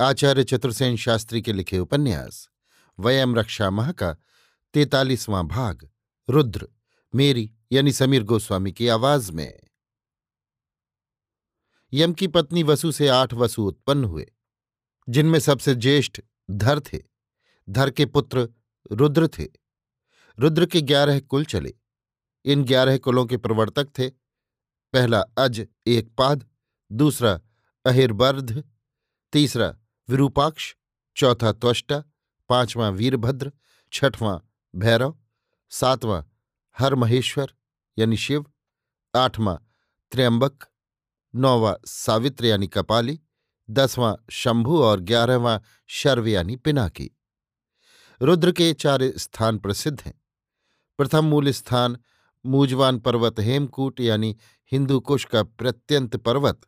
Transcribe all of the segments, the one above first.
आचार्य चतुर्सेन शास्त्री के लिखे उपन्यास, वयम रक्षा माह का तैतालीसवां भाग, रुद्र, मेरी यानी समीर गोस्वामी की आवाज़ में। यम की पत्नी वसु से आठ वसु उत्पन्न हुए, जिनमें सबसे ज्येष्ठ धर थे। धर के पुत्र रुद्र थे। रुद्र के ग्यारह कुल चले। इन ग्यारह कुलों के प्रवर्तक थे। पहला अज एक पाद, दूसरा अहिर्बर्ध, तीसरा विरूपाक्ष, चौथा त्वष्टा, पांचवां वीरभद्र, छठवां भैरव, सातवां हर महेश्वर यानी शिव, आठवां त्र्यंबक, नौवां सावित्र यानी कपाली, दसवां शंभु और ग्यारहवां शर्व यानी पिनाकी। रुद्र के चार स्थान प्रसिद्ध हैं। प्रथम मूल स्थान मूजवान पर्वत हेमकूट यानी हिंदू कुश का प्रत्यंत पर्वत,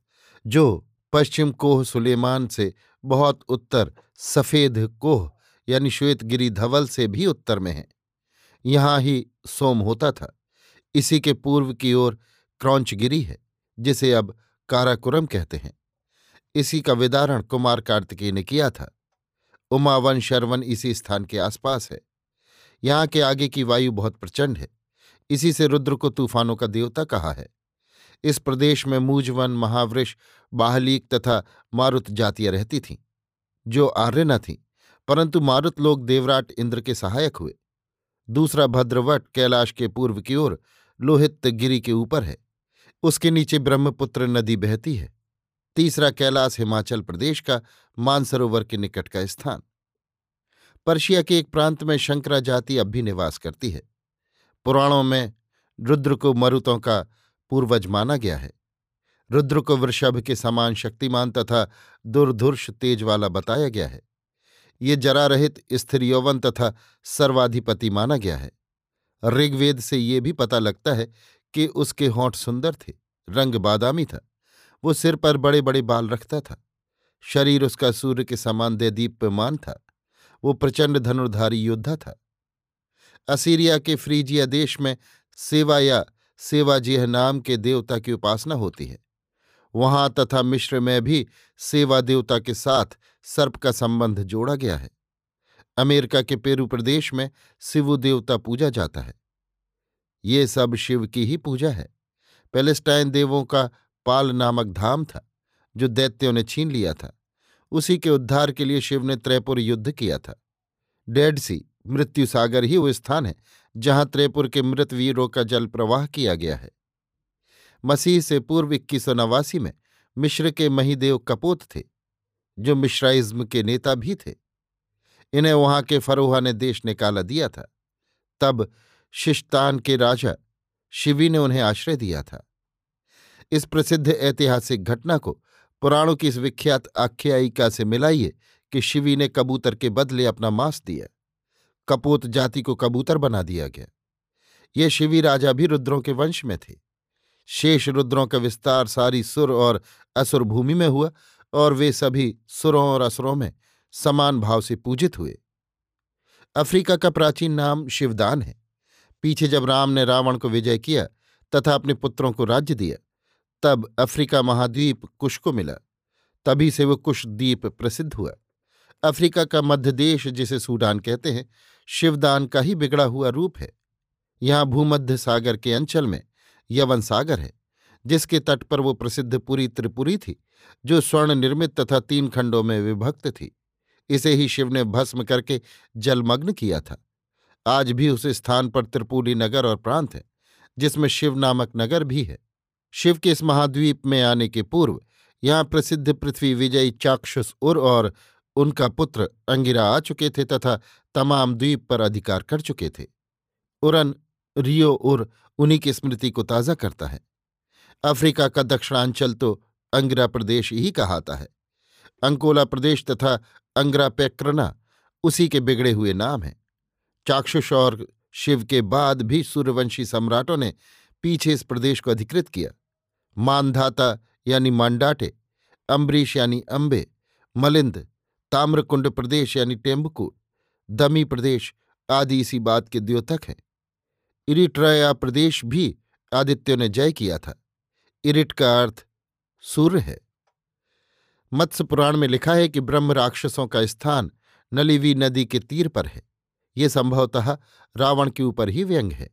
जो पश्चिम कोह सुलेमान से बहुत उत्तर सफ़ेद कोह यानी श्वेतगिरी धवल से भी उत्तर में है। यहाँ ही सोम होता था। इसी के पूर्व की ओर क्रौंचगिरी है, जिसे अब काराकुरम कहते हैं। इसी का विदारण कुमार कार्तिकेय ने किया था। उमावन शरवन इसी स्थान के आसपास है। यहाँ के आगे की वायु बहुत प्रचंड है। इसी से रुद्र को तूफानों का देवता कहा है। इस प्रदेश में मूजवन महावृष बाहलीक तथा मारुत जातियाँ रहती थीं, जो आर्य न थीं, परंतु मारुत लोग देवराट इंद्र के सहायक हुए। दूसरा भद्रवट कैलाश के पूर्व की ओर लोहित गिरी के ऊपर है, उसके नीचे ब्रह्मपुत्र नदी बहती है। तीसरा कैलाश हिमाचल प्रदेश का मानसरोवर के निकट का स्थान। पर्शिया के एक प्रांत में शंकरा जाति अब भी निवास करती है। पुराणों में रुद्र को मरुतों का पूर्वज माना गया है। रुद्र को वृषभ के समान शक्तिमान तथा दुर्धुर्ष तेज वाला बताया गया है। ये जरा रहित स्थिर यौवन तथा सर्वाधिपति माना गया है। ऋग्वेद से ये भी पता लगता है कि उसके होंठ सुंदर थे, रंग बादामी था, वो सिर पर बड़े बड़े बाल रखता था, शरीर उसका सूर्य के समान दीप्यमान था, वो प्रचंड धनुर्धारी योद्धा था। असीरिया के फ्रीजिया देश में सेवा या सेवाजेह नाम के देवता की उपासना होती है। वहाँ तथा मिश्र में भी सेवा देवता के साथ सर्प का संबंध जोड़ा गया है। अमेरिका के पेरू प्रदेश में शिवु देवता पूजा जाता है। ये सब शिव की ही पूजा है। पैलेस्टाइन देवों का पाल नामक धाम था, जो दैत्यों ने छीन लिया था। उसी के उद्धार के लिए शिव ने त्रैपुर युद्ध किया था। डेड सी, मृत्यु सागर ही वो स्थान है जहाँ त्रैपुर के मृत वीरों का जल प्रवाह किया गया है। मसीह से पूर्व इक्कीस सौ नवासी में मिश्र के महिदेव कपोत थे, जो मिश्राइज्म के नेता भी थे। इन्हें वहाँ के फरोहा ने देश निकाला दिया था। तब शिष्टान के राजा शिवी ने उन्हें आश्रय दिया था। इस प्रसिद्ध ऐतिहासिक घटना को पुराणों की इस विख्यात आख्यायिका से मिलाइए कि शिवी ने कबूतर के बदले अपना मांस दिया। कपोत जाति को कबूतर बना दिया गया। ये शिवी राजा भी रुद्रों के वंश में थे। शेष रुद्रों का विस्तार सारी सुर और असुर भूमि में हुआ और वे सभी सुरों और असुरों में समान भाव से पूजित हुए। अफ्रीका का प्राचीन नाम शिवदान है। पीछे जब राम ने रावण को विजय किया तथा अपने पुत्रों को राज्य दिया, तब अफ्रीका महाद्वीप कुश को मिला। तभी से वो कुश द्वीप प्रसिद्ध हुआ। अफ्रीका का मध्य देश, जिसे सूडान कहते हैं शिवदान का ही बिगड़ा हुआ रूप है। यहाँ भूमध्य सागर के अंचल में यवन सागर है, जिसके तट पर वो प्रसिद्ध पुरी त्रिपुरी थी, जो स्वर्ण निर्मित तथा तीन खंडों में विभक्त थी। इसे ही शिव ने भस्म करके जलमग्न किया था। आज भी उस स्थान पर त्रिपुरी नगर और प्रांत है, जिसमें शिव नामक नगर भी है। शिव के इस महाद्वीप में आने के पूर्व यहाँ प्रसिद्ध पृथ्वी विजयी चाक्षुष उर और उनका पुत्र अंगिरा आ चुके थे तथा तमाम द्वीप पर अधिकार कर चुके थे। उरन रियो उर उन्हीं की स्मृति को ताज़ा करता है। अफ्रीका का दक्षिणांचल तो अंगिरा प्रदेश ही कहाता है। अंकोला प्रदेश तथा अंग्रा पैक्रना उसी के बिगड़े हुए नाम हैं। चाक्षुष और शिव के बाद भी सूर्यवंशी सम्राटों ने पीछे इस प्रदेश को अधिकृत किया। मानधाता यानी मांडाटे, अम्बरीश यानी अम्बे, मलिंद ताम्रकुंड प्रदेश यानी टेम्बकू, दमी प्रदेश आदि इसी बात के द्योतक हैं। इरिट्रया प्रदेश भी आदित्यों ने जय किया था। इरिट का अर्थ सूर्य है। मत्स्य पुराण में लिखा है कि ब्रह्म राक्षसों का स्थान नलिवी नदी के तीर पर है। ये संभवतः रावण के ऊपर ही व्यंग है।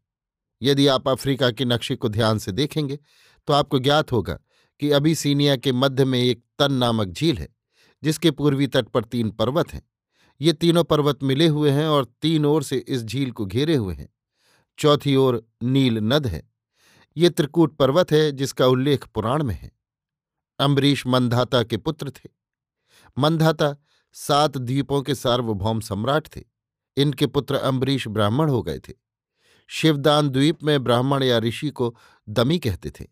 यदि आप अफ्रीका के नक्शे को ध्यान से देखेंगे तो आपको ज्ञात होगा कि अबिसीनिया के मध्य में एक तन नामक झील है। जिसके पूर्वी तट पर तीन पर्वत हैं। ये तीनों पर्वत मिले हुए हैं और तीन ओर से इस झील को घेरे हुए हैं। चौथी ओर नील नद है। ये त्रिकूट पर्वत है जिसका उल्लेख पुराण में है। अम्बरीश मंधाता के पुत्र थे। मंधाता सात द्वीपों के सार्वभौम सम्राट थे। इनके पुत्र अम्बरीश ब्राह्मण हो गए थे। शिवदान द्वीप में ब्राह्मण या ऋषि को दमी कहते थे।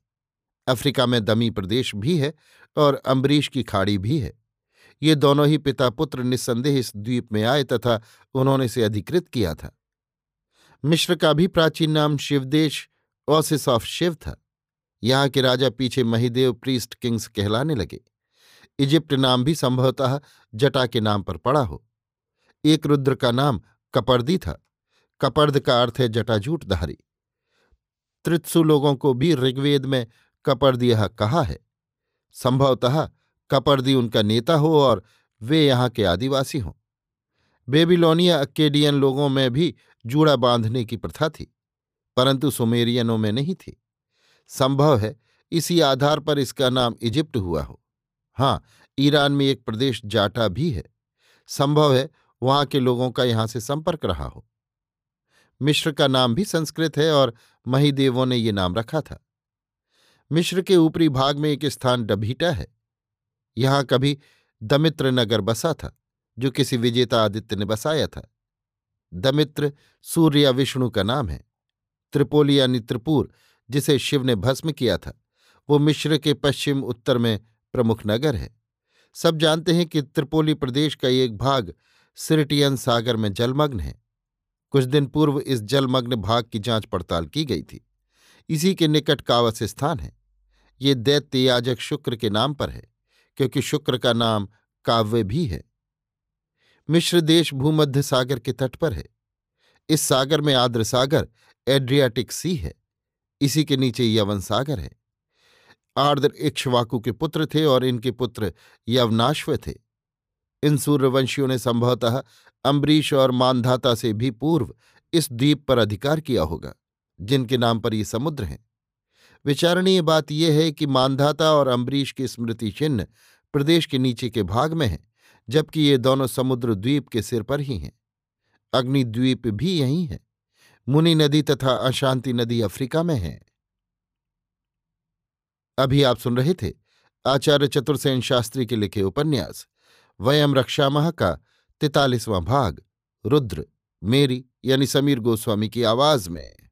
अफ्रीका में दमी प्रदेश भी है और अम्बरीश की खाड़ी भी है। ये दोनों ही पिता पुत्र निस्संदेह इस द्वीप में आए तथा उन्होंने इसे अधिकृत किया था। मिश्र का भी प्राचीन नाम शिवदेश ऑसिस ऑफ़ शिव था। यहाँ के राजा पीछे महिदेव प्रीस्ट किंग्स कहलाने लगे। इजिप्ट नाम भी संभवतः जटा के नाम पर पड़ा हो। एक रुद्र का नाम कपर्दी था। कपर्द का अर्थ है जटाजूटधारी त्रित्सु लोगों को भी ऋग्वेद में कपर्दिया कहा है। संभवतः कपर्दी उनका नेता हो और वे यहाँ के आदिवासी हों। बेबीलोनिया अकेडियन लोगों में भी जूड़ा बांधने की प्रथा थी, परंतु सुमेरियनों में नहीं थी। संभव है इसी आधार पर इसका नाम इजिप्ट हुआ हो। हाँ ईरान में एक प्रदेश जाटा भी है। संभव है वहाँ के लोगों का यहाँ से संपर्क रहा हो। मिश्र का नाम भी संस्कृत है और महिदेवों ने ये नाम रखा था। मिश्र के ऊपरी भाग में एक स्थान डभीटा है। यहाँ कभी दमित्र नगर बसा था, जो किसी विजेता आदित्य ने बसाया था। दमित्र सूर्य या विष्णु का नाम है। त्रिपोली यानी त्रिपुर, जिसे शिव ने भस्म किया था, वो मिश्र के पश्चिम उत्तर में प्रमुख नगर है। सब जानते हैं कि त्रिपोली प्रदेश का एक भाग सिरटियन सागर में जलमग्न है। कुछ दिन पूर्व इस जलमग्न भाग की जाँच पड़ताल की गई थी। इसी के निकट कावस स्थान है। ये दैत्य याजक शुक्र के नाम पर है। क्योंकि शुक्र का नाम काव्य भी है। मिश्र देश भूमध्य सागर के तट पर है। इस सागर में आद्र सागर, एड्रियाटिक सी है। इसी के नीचे यवन सागर है। आर्द्र इक्ष्वाकु के पुत्र थे और इनके पुत्र यवनाश्व थे। इन सूर्यवंशियों ने संभवतः अम्बरीश और मानधाता से भी पूर्व इस द्वीप पर अधिकार किया होगा, जिनके नाम पर ये समुद्र हैं। विचारणीय बात यह है कि मानधाता और अम्बरीश के स्मृति चिन्ह प्रदेश के नीचे के भाग में हैं, जबकि ये दोनों समुद्र द्वीप के सिर पर ही हैं। अग्निद्वीप भी यही है। मुनि नदी तथा अशांति नदी अफ्रीका में है। अभी आप सुन रहे थे आचार्य चतुर्सेन शास्त्री के लिखे उपन्यास, वयम रक्षामह का तितालीसवां भाग, रुद्र, मेरी यानी समीर गोस्वामी की आवाज़ में।